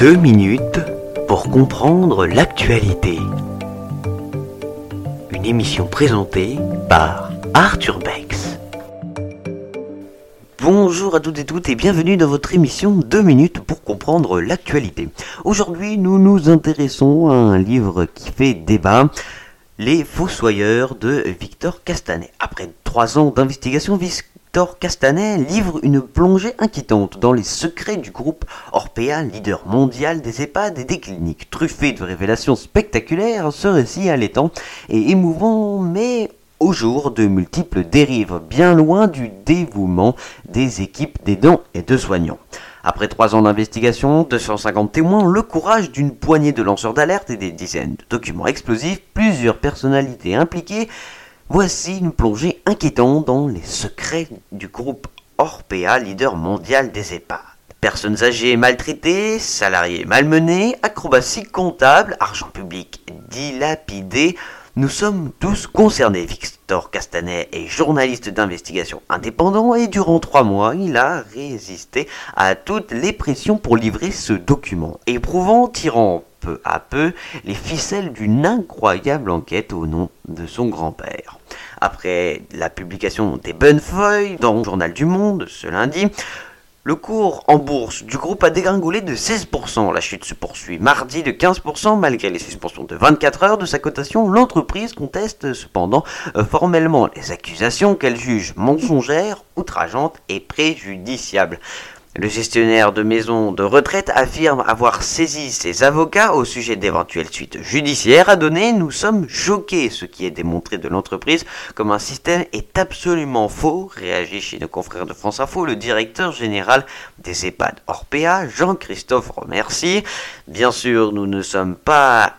Deux minutes pour comprendre l'actualité. Une émission présentée par Arthur Bex. Bonjour à toutes et toutes et bienvenue dans votre émission 2 minutes pour comprendre l'actualité. Aujourd'hui, nous nous intéressons à un livre qui fait débat, Les Fossoyeurs de Victor Castanet. Après trois ans d'investigation, Victor Castanet livre une plongée inquiétante dans les secrets du groupe Orpea, leader mondial des EHPAD et des cliniques. Truffé de révélations spectaculaires, ce récit allaitant et émouvant, mais au jour de multiples dérives, bien loin du dévouement des équipes d'aidants et de soignants. Après trois ans d'investigation, 250 témoins, le courage d'une poignée de lanceurs d'alerte et des dizaines de documents explosifs, plusieurs personnalités impliquées, voici une plongée inquiétante dans les secrets du groupe Orpea, leader mondial des EHPAD. Personnes âgées maltraitées, salariés malmenés, acrobatie comptable, argent public dilapidé, nous sommes tous concernés. Victor Castanet est journaliste d'investigation indépendant et durant trois mois, il a résisté à toutes les pressions pour livrer ce document, éprouvant, tirant peu à peu les ficelles d'une incroyable enquête au nom de son grand-père. Après la publication des bonnes feuilles dans le journal du Monde ce lundi, le cours en bourse du groupe a dégringolé de 16%. La chute se poursuit mardi de 15% malgré les suspensions de 24 heures de sa cotation. L'entreprise conteste cependant euh, formellement les accusations qu'elle juge mensongères, outrageantes et préjudiciables. Le gestionnaire de maison de retraite affirme avoir saisi ses avocats au sujet d'éventuelles suites judiciaires à donner. Nous sommes choqués, ce qui est démontré de l'entreprise comme un système est absolument faux, réagit chez nos confrères de France Info le directeur général des EHPAD Orpea, Jean-Christophe Remercie. Bien sûr, nous ne sommes pas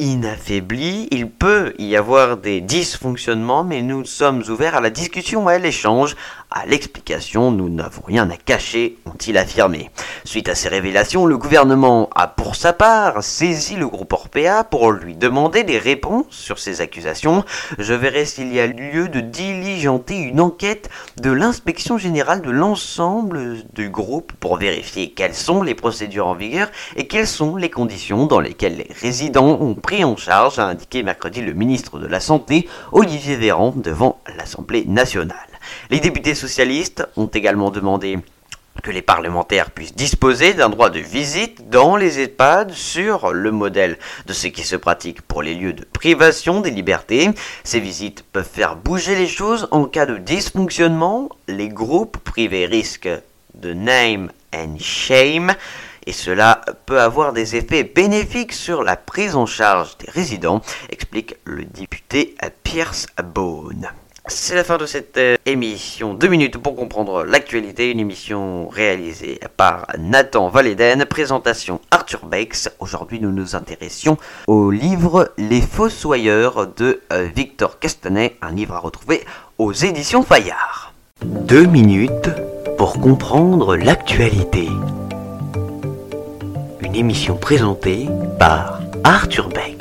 inaffaibli, il peut y avoir des dysfonctionnements, mais nous sommes ouverts à la discussion, à l'échange, à l'explication, nous n'avons rien à cacher, ont-ils affirmé. Suite à ces révélations, le gouvernement a pour sa part saisi le groupe Orpea pour lui demander des réponses sur ces accusations. Je verrai s'il y a lieu de diligenter une enquête de l'inspection générale de l'ensemble du groupe pour vérifier quelles sont les procédures en vigueur et quelles sont les conditions dans lesquelles les résidents ont pris en charge, a indiqué mercredi le ministre de la Santé, Olivier Véran, devant l'Assemblée nationale. Les députés socialistes ont également demandé que les parlementaires puissent disposer d'un droit de visite dans les EHPAD sur le modèle de ce qui se pratique pour les lieux de privation des libertés. Ces visites peuvent faire bouger les choses en cas de dysfonctionnement. Les groupes privés risquent de name and shame et cela peut avoir des effets bénéfiques sur la prise en charge des résidents, explique le député Pierce Bone. C'est la fin de cette euh, émission. Deux minutes pour comprendre l'actualité. Une émission réalisée par Nathan Valéden. Présentation Arthur Bex. Aujourd'hui, nous nous intéressions au livre Les Fossoyeurs de euh, Victor Castanet. Un livre à retrouver aux éditions Fayard. Deux minutes pour comprendre l'actualité. Une émission présentée par Arthur Beck.